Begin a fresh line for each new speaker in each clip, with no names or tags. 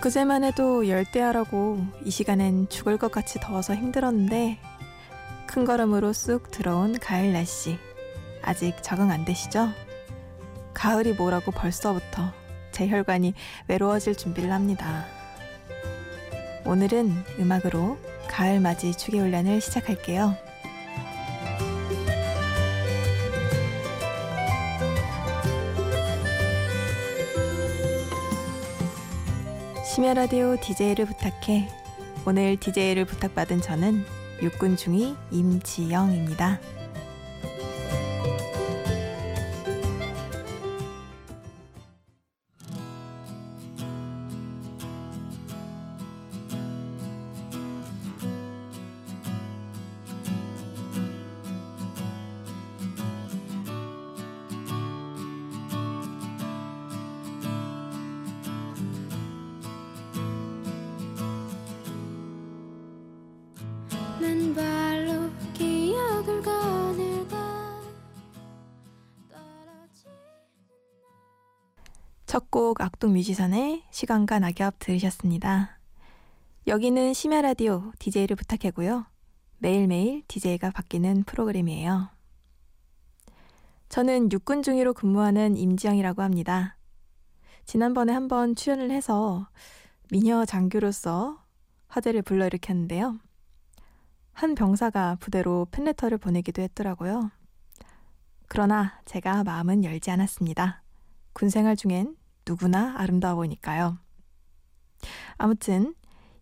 엊그제만 해도 열대야라고 이 시간엔 죽을 것 같이 더워서 힘들었는데 큰 걸음으로 쑥 들어온 가을 날씨 아직 적응 안 되시죠? 가을이 뭐라고 벌써부터 제 혈관이 외로워질 준비를 합니다. 오늘은 음악으로 가을 맞이 축의 훈련을 시작할게요. 심야 라디오 DJ를 부탁해. 오늘 DJ를 부탁받은 저는 육군 중위 임지영입니다.
맨발로 기억을 거닐다 떨어지
첫곡 악동 뮤지션의 시간과 낙엽 들으셨습니다. 여기는 심야 라디오 DJ를 부탁해고요. 매일매일 DJ가 바뀌는 프로그램이에요. 저는 육군 중위로 근무하는 임지영이라고 합니다. 지난번에 한번 출연을 해서 미녀 장교로서 화제를 불러일으켰는데요. 한 병사가 부대로 팬레터를 보내기도 했더라고요. 그러나 제가 마음은 열지 않았습니다. 군생활 중엔 누구나 아름다워 보이니까요. 아무튼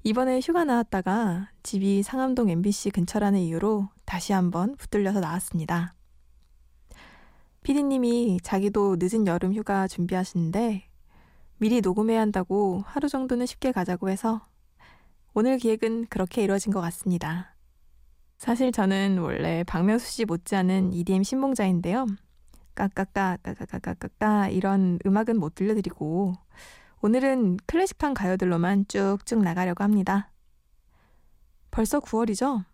이번에 휴가 나왔다가 집이 상암동 MBC 근처라는 이유로 다시 한번 붙들려서 나왔습니다. 피디님이 자기도 늦은 여름 휴가 준비하시는데 미리 녹음해야 한다고 하루 정도는 쉽게 가자고 해서 오늘 기획은 그렇게 이루어진 것 같습니다. 사실 저는 원래 박명수 씨 못지않은 EDM 신봉자인데요. 까까까 까까까까까 이런 음악은 못 들려드리고 오늘은 클래식한 가요들로만 쭉쭉 나가려고 합니다. 벌써 9월이죠?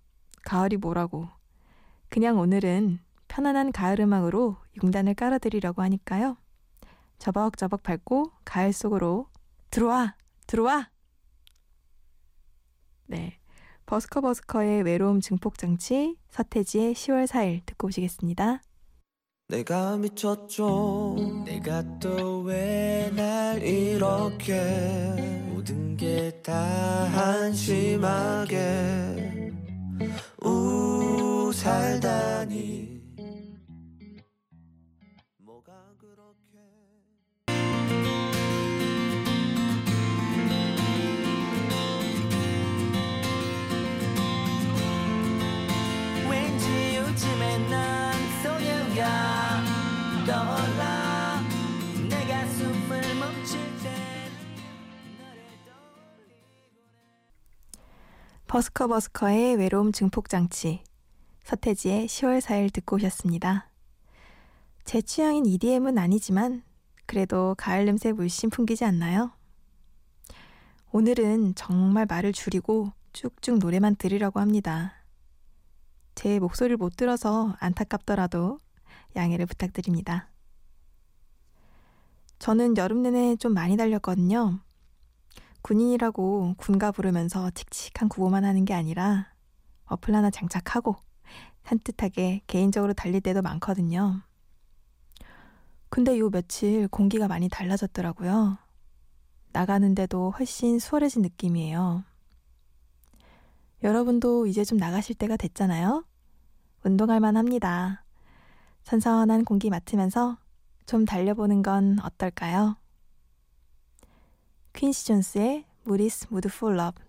가을이 뭐라고. 그냥 오늘은 편안한 가을 음악으로 용단을 깔아드리려고 하니까요. 저벅저벅 밟고 가을 속으로 들어와! 들어와! 네. 버스커 버스커의 외로움 증폭장치, 서태지의 10월 4일 듣고 오시겠습니다.
내가 미쳤죠 내가 또 왜 날 이렇게 모든 게 다 한심하게 우 살다니
버스커 버스커의 외로움 증폭장치, 서태지의 10월 4일 듣고 오셨습니다. 제 취향인 EDM은 아니지만 그래도 가을 냄새 물씬 풍기지 않나요? 오늘은 정말 말을 줄이고 쭉쭉 노래만 들으려고 합니다. 제 목소리를 못 들어서 안타깝더라도 양해를 부탁드립니다. 저는 여름 내내 좀 많이 달렸거든요. 군인이라고 군가 부르면서 칙칙한 구호만 하는 게 아니라 어플 하나 장착하고 산뜻하게 개인적으로 달릴 때도 많거든요. 근데 요 며칠 공기가 많이 달라졌더라고요. 나가는데도 훨씬 수월해진 느낌이에요. 여러분도 이제 좀 나가실 때가 됐잖아요? 운동할 만합니다. 선선한 공기 맡으면서 좀 달려보는 건 어떨까요? 퀸시 존스의 무리스 무드 풀 러브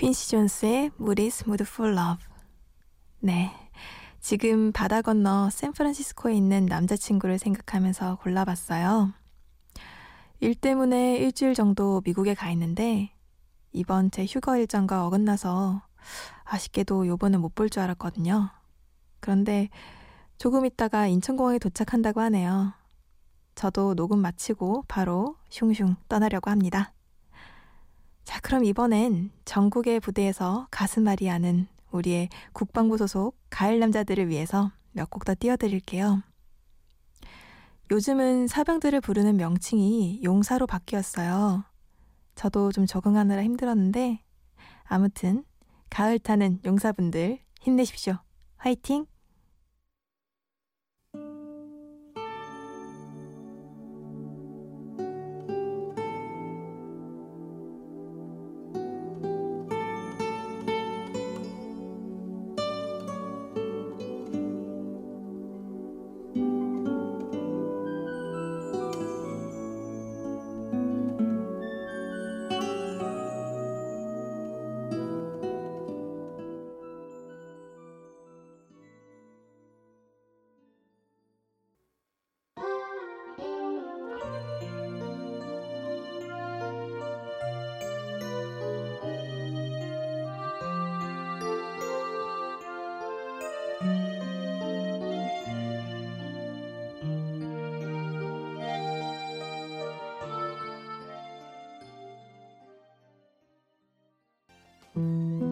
퀸시 존스의 is Mood for Love. 네. 지금 바다 건너 샌프란시스코에 있는 남자친구를 생각하면서 골라봤어요. 일 때문에 일주일 정도 미국에 가 있는데 이번 제 휴가 일정과 어긋나서 아쉽게도 요번은 못볼 줄 알았거든요. 그런데 조금 있다가 인천공항에 도착한다고 하네요. 저도 녹음 마치고 바로 슝슝 떠나려고 합니다. 자, 그럼 이번엔 전국의 부대에서 가슴앓이 하는 우리의 국방부 소속 가을 남자들을 위해서 몇 곡 더 띄워드릴게요. 요즘은 사병들을 부르는 명칭이 용사로 바뀌었어요. 저도 좀 적응하느라 힘들었는데 아무튼 가을 타는 용사분들 힘내십시오. 화이팅!
우연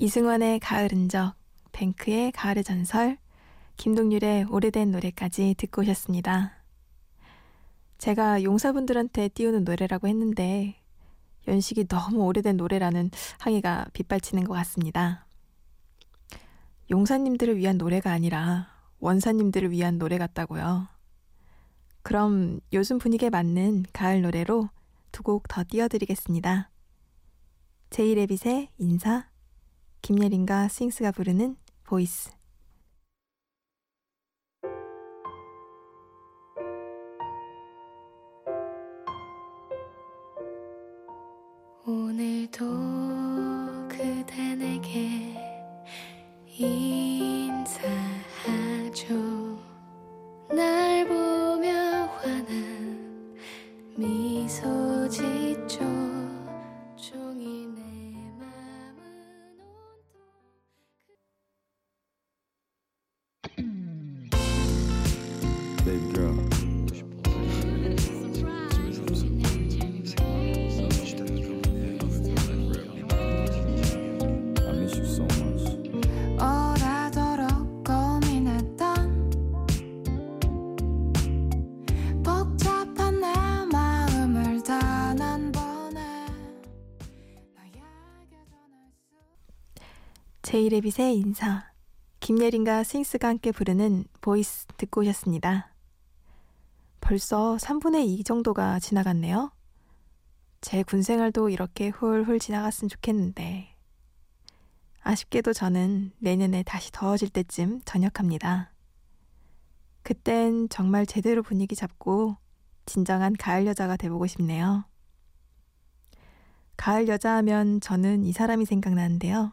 이승환의 가을 흔적, 뱅크의 가을의 전설, 김동률의 오래된 노래까지 듣고 오셨습니다. 제가 용사분들한테 띄우는 노래라고 했는데 연식이 너무 오래된 노래라는 항의가 빗발치는 것 같습니다. 용사님들을 위한 노래가 아니라 원사님들을 위한 노래 같다고요. 그럼 요즘 분위기에 맞는 가을 노래로 두 곡 더 띄워드리겠습니다. 제이레빗의 인사, 김예림과 스윙스가 부르는 Voice.
오늘도 그대 내게 인
제이레빗의 인사, 김예림과 스윙스가 함께 부르는 Voice 듣고 오셨습니다. 벌써 3분의 2 정도가 지나갔네요. 제 군생활도 이렇게 훌훌 지나갔으면 좋겠는데. 아쉽게도 저는 내년에 다시 더워질 때쯤 전역합니다. 그땐 정말 제대로 분위기 잡고 진정한 가을 여자가 돼보고 싶네요. 가을 여자 하면 저는 이 사람이 생각나는데요.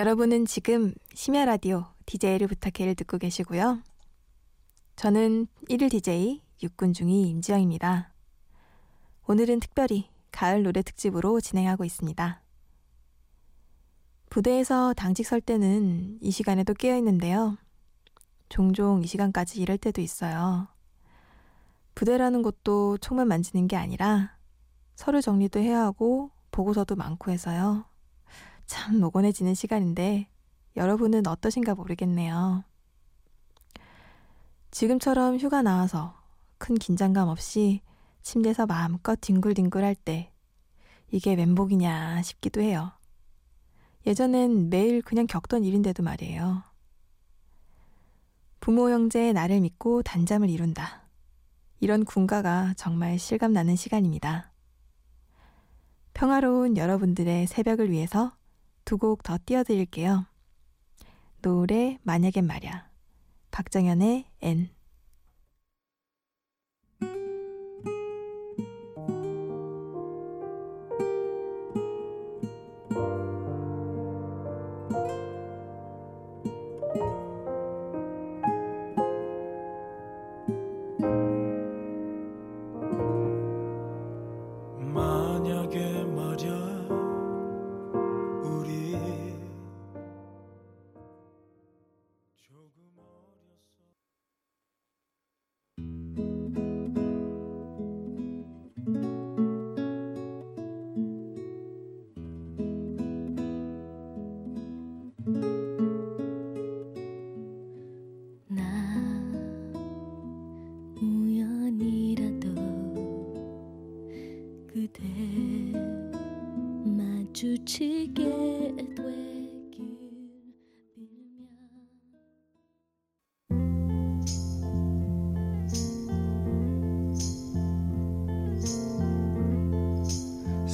여러분은 지금 심야 라디오 DJ를 부탁해를 듣고 계시고요. 저는 1일 DJ 육군 중위 임지영입니다. 오늘은 특별히 가을 노래 특집으로 진행하고 있습니다. 부대에서 당직 설 때는 이 시간에도 깨어 있는데요. 종종 이 시간까지 일할 때도 있어요. 부대라는 곳도 총만 만지는 게 아니라 서류 정리도 해야 하고 보고서도 많고 해서요. 참 노곤해지는 시간인데 여러분은 어떠신가 모르겠네요. 지금처럼 휴가 나와서 큰 긴장감 없이 침대에서 마음껏 뒹굴뒹굴 할 때 이게 멘복이냐 싶기도 해요. 예전엔 매일 그냥 겪던 일인데도 말이에요. 부모 형제 나를 믿고 단잠을 이룬다. 이런 군가가 정말 실감나는 시간입니다. 평화로운 여러분들의 새벽을 위해서 두 곡 더 띄워드릴게요. 노래 만약엔 말야. 박정현의 N.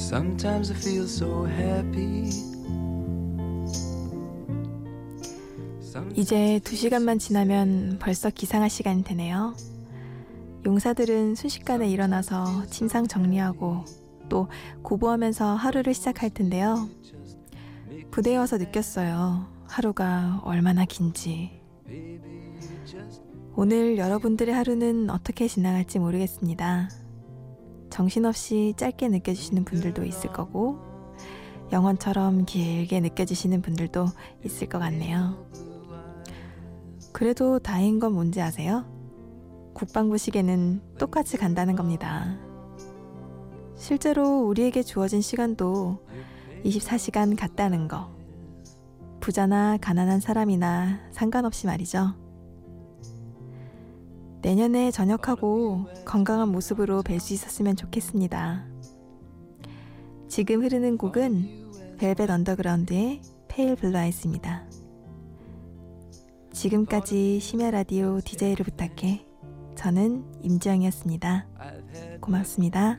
Sometimes I feel so happy.
이제 두 시간만 지나면 벌써 기상할 시간이 되네요. 용사들은 순식간에 일어나서 침상 정리하고 또 고보하면서 하루를 시작할 텐데요. 부대에 와서 느꼈어요. 하루가 얼마나 긴지. 오늘 여러분들의 하루는 어떻게 지나갈지 모르겠습니다. 정신없이 짧게 느껴지시는 분들도 있을 거고, 영원처럼 길게 느껴지시는 분들도 있을 것 같네요. 그래도 다행인 건 뭔지 아세요? 국방부 시계는 똑같이 간다는 겁니다. 실제로 우리에게 주어진 시간도 24시간 같다는 거. 부자나 가난한 사람이나 상관없이 말이죠. 내년에 전역하고 건강한 모습으로 뵐 수 있었으면 좋겠습니다. 지금 흐르는 곡은 벨벳 언더그라운드의 Pale Blue Eyes입니다. 지금까지 심야 라디오 DJ를 부탁해. 저는 임지영이었습니다. 고맙습니다.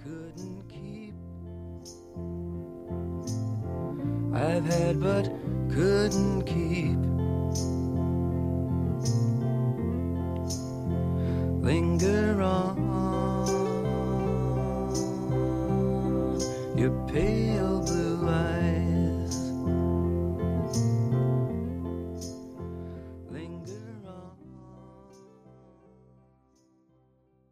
I've had but couldn't keep.